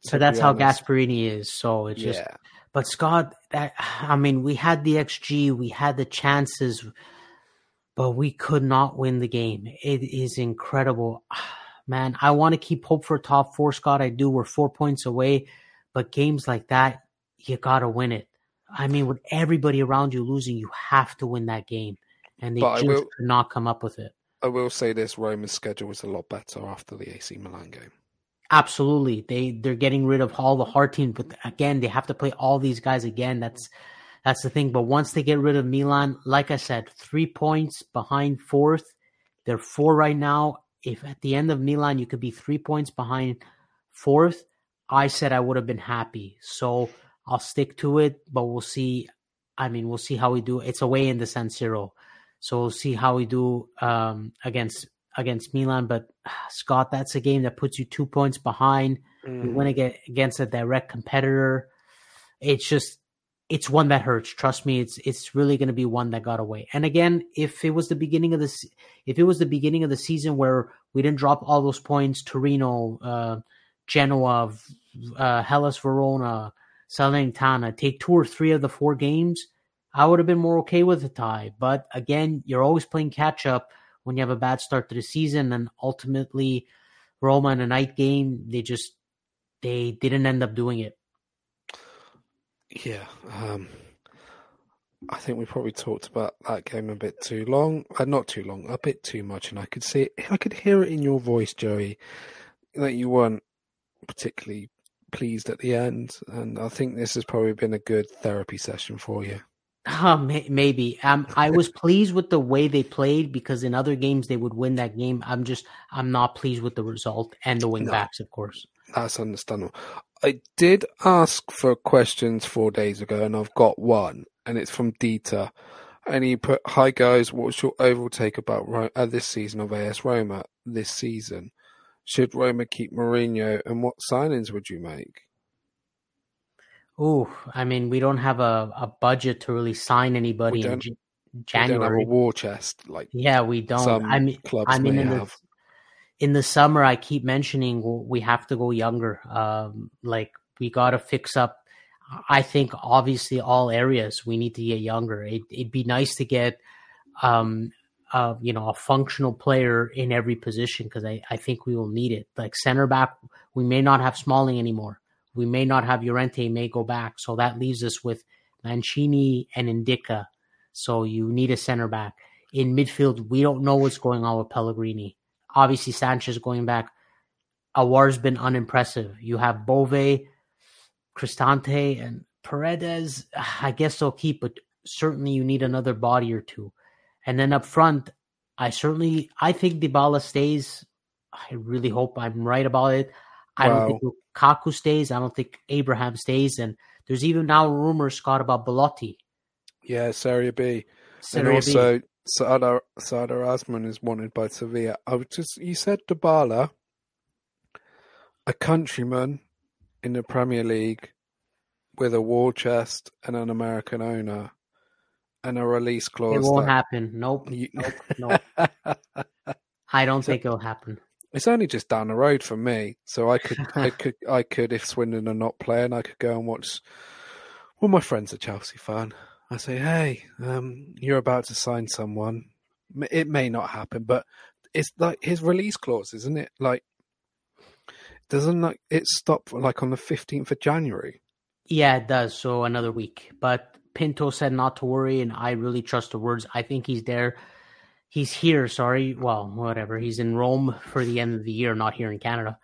So that's how Gasperini is. So it's just. Yeah. But Scott, that I mean, we had the XG, we had the chances, but we could not win the game. It is incredible, man. I want to keep hope for top four, Scott. I do. We're four points away, but games like that, you gotta win it. I mean, with everybody around you losing, you have to win that game, and they but just will, could not come up with it. I will say this: Roma's schedule was a lot better after the AC Milan game. Absolutely, they they're getting rid of all the hard teams, but again, they have to play all these guys again. That's that's the thing. But once they get rid of Milan, like I said, three points behind fourth. They're four right now. If at the end of Milan you could be three points behind fourth, I said I would have been happy. So I'll stick to it, but we'll see. I mean, we'll see how we do. It's away in the San Siro, so we'll see how we do um, against against Milan. But Scott, that's a game that puts you two points behind. Mm. You win against a direct competitor. It's just it's one that hurts. Trust me, it's it's really going to be one that got away. And again, if it was the beginning of the if it was the beginning of the season where we didn't drop all those points, Torino, uh, Genoa, uh, Hellas Verona, Salernitana, take two or three of the four games, I would have been more okay with a tie. But again, you're always playing catch up when you have a bad start to the season, and ultimately, Roma in a night game, they just they didn't end up doing it. Yeah, um, I think we probably talked about that game a bit too long. Uh, not too long, a bit too much, and I could see it. I could hear it in your voice, Joey, that you weren't particularly pleased at the end. And I think this has probably been a good therapy session for you. Uh, maybe. Um, I was pleased with the way they played because in other games they would win that game. I'm just, I'm not pleased with the result and the wing no, backs, of course. That's understandable. I did ask for questions four days ago, and I've got one, and it's from Dieter. And he put, "Hi guys, what's your overall take about uh, this season of AS Roma this season? Should Roma keep Mourinho, and what signings would you make?" Oh, I mean, we don't have a, a budget to really sign anybody in J- January. We don't have a war chest like yeah, we don't. I mean, I mean, in have. the in the summer, I keep mentioning we have to go younger. Um, like we got to fix up. I think obviously all areas we need to get younger. It, would be nice to get, um, uh, you know, a functional player in every position because I, I think we will need it. Like center back, we may not have Smalling anymore. We may not have Llorente may go back. So that leaves us with Mancini and Ndicka. So you need a center back. In midfield, we don't know what's going on with Pellegrini. Obviously, Sanches going back. Aouar's been unimpressive. You have Bove, Cristante, and Paredes. I guess they'll keep, but certainly you need another body or two. And then up front, I certainly I think Dybala stays. I really hope I'm right about it. I wow. don't think Lukaku stays. I don't think Abraham stays. And there's even now rumors, Scott, about Belotti. Yeah, Serie B. Serie and also B. Sardar, Sardar Azmoun is wanted by Sevilla. I was just you said Dybala, a countryman in the Premier League with a war chest and an American owner and a release clause. It won't that... happen. Nope. You... Nope. nope. I don't so, think it'll happen. It's only just down the road for me, so I could, I could, I could, if Swindon are not playing, I could go and watch. Well, my friend's a Chelsea fan. I say, hey, um, you're about to sign someone. It may not happen, but it's like his release clause, isn't it? Like, doesn't like it stop like on the fifteenth of January? Yeah, it does. So another week. But Pinto said not to worry, and I really trust the words. I think he's there. He's here. Sorry, well, whatever. He's in Rome for the end of the year, not here in Canada.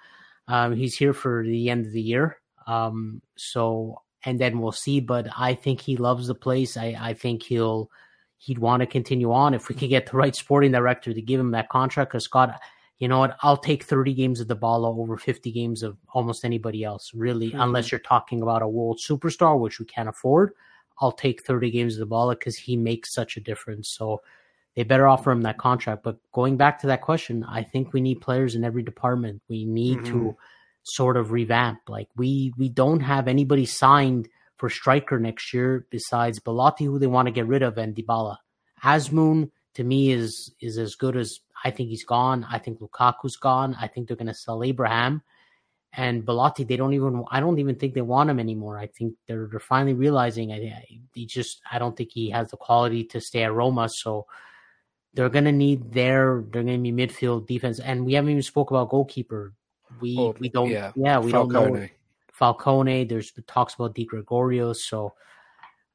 Um, he's here for the end of the year. Um, so and then we'll see. But I think he loves the place. I, I think he'll he'd want to continue on if we could get the right sporting director to give him that contract. Because Scott, you know what? I'll take 30 games of Dybala over 50 games of almost anybody else, really, mm-hmm. unless you're talking about a world superstar, which we can't afford. I'll take 30 games of Dybala because he makes such a difference. So they better offer him that contract. But going back to that question, I think we need players in every department. We need mm-hmm. to sort of revamp. Like we we don't have anybody signed for striker next year besides Belotti, who they want to get rid of, and Dybala. Azmoun to me is is as good as I think he's gone. I think Lukaku's gone. I think they're going to sell Abraham and Belotti. They don't even. I don't even think they want him anymore. I think they're they're finally realizing. I he just. I don't think he has the quality to stay at Roma. So they're going to need their. They're going to be midfield defense, and we haven't even spoke about goalkeeper. We oh, we don't yeah, yeah we Falcone. don't know Falcone. There's talks about Di Gregorio. So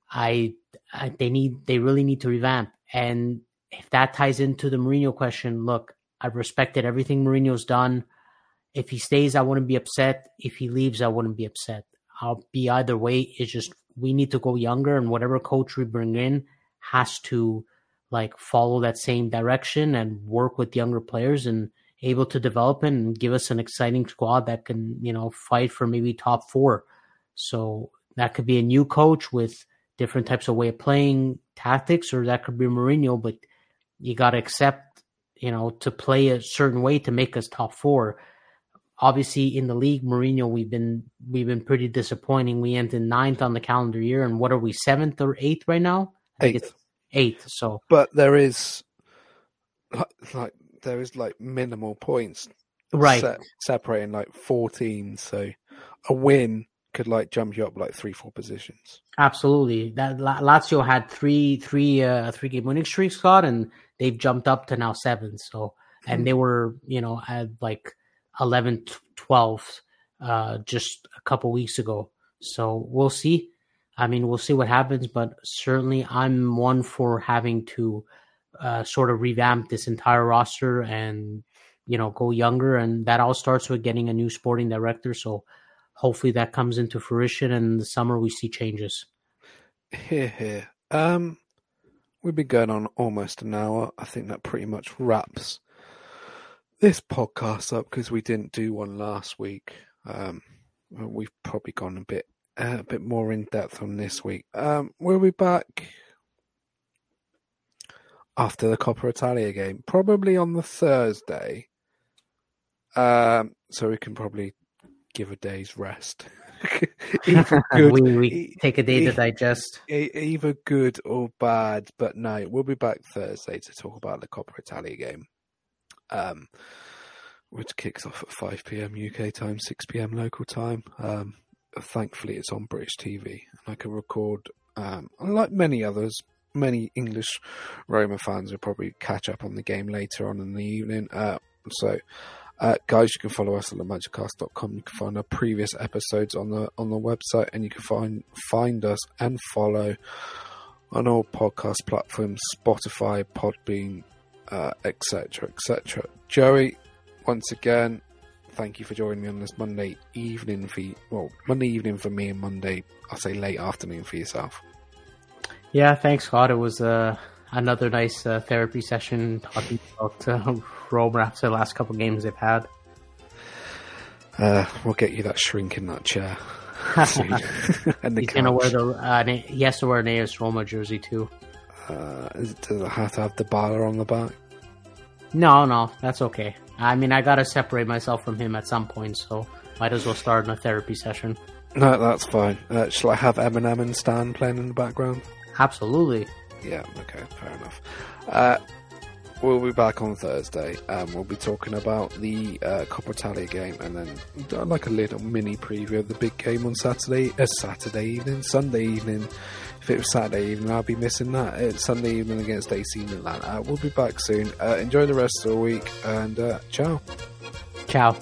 I, I they need they really need to revamp. And if that ties into the Mourinho question, look, I've respected everything Mourinho's done. If he stays, I wouldn't be upset. If he leaves, I wouldn't be upset. I'll be either way. It's just we need to go younger, and whatever coach we bring in has to like follow that same direction and work with younger players and able to develop and give us an exciting squad that can you know fight for maybe top four. So that could be a new coach with different types of way of playing tactics, or that could be Mourinho. But you got to accept, you know, to play a certain way to make us top four. Obviously, in the league, Mourinho, we've been we've been pretty disappointing. We ended ninth on the calendar year, and what are we seventh or eighth right now? Eighth. Eighth. So, but there is like, there is like minimal points, right, se- separating like fourteen. So a win could like jump you up like three, four positions. Absolutely. That Lazio had three, three, uh, three game winning streak, Scott, and they've jumped up to now seven. So, and they were, you know, at like 11, 12, uh, just a couple weeks ago. So we'll see. I mean, we'll see what happens, but certainly I'm one for having to uh, sort of revamp this entire roster and, you know, go younger. And that all starts with getting a new sporting director. So hopefully that comes into fruition and in the summer we see changes. Here, here. Um, we've been going on almost an hour. I think that pretty much wraps this podcast up because we didn't do one last week. Um, we've probably gone a bit uh, a bit more in depth on this week. Um, we'll be back after the Coppa Italia game, probably on the Thursday. Um, so we can probably give a day's rest. good, we, we take a day to digest. Either good or bad, but no, we'll be back Thursday to talk about the Coppa Italia game, um, which kicks off at 5 p.m. UK time, 6 p.m. local time. Um, thankfully, it's on British TV, and I can record, um, like many others, many English Roma fans will probably catch up on the game later on in the evening. Uh, so uh, guys, you can follow us at lamagicast.com. You can find our previous episodes on the on the website, and you can find find us and follow on all podcast platforms, Spotify, Podbean, etc., uh, etc. Et Joey, once again, thank you for joining me on this Monday evening for you, well Monday evening for me and Monday I'll say late afternoon for yourself. Yeah, thanks, Scott. It was uh, another nice uh, therapy session talking about uh, Roma after the last couple of games they've had. Uh, we'll get you that shrink in that chair. and He's gonna wear the. Uh, he has to wear an AS Roma jersey too. Uh, does it have to have the bar on the back? No, no, that's okay. I mean, I gotta separate myself from him at some point, so might as well start in a therapy session. No, that's fine. Uh, shall I have Eminem and Stan playing in the background? Absolutely. Yeah. Okay. Fair enough. Uh, we'll be back on Thursday. Um, we'll be talking about the uh, Coppa Italia game, and then like a little mini preview of the big game on Saturday. Uh, Saturday evening, Sunday evening. If it was Saturday evening, I'll be missing that. It's Sunday evening against AC Milan. Uh, we'll be back soon. Uh, enjoy the rest of the week, and uh, ciao. Ciao.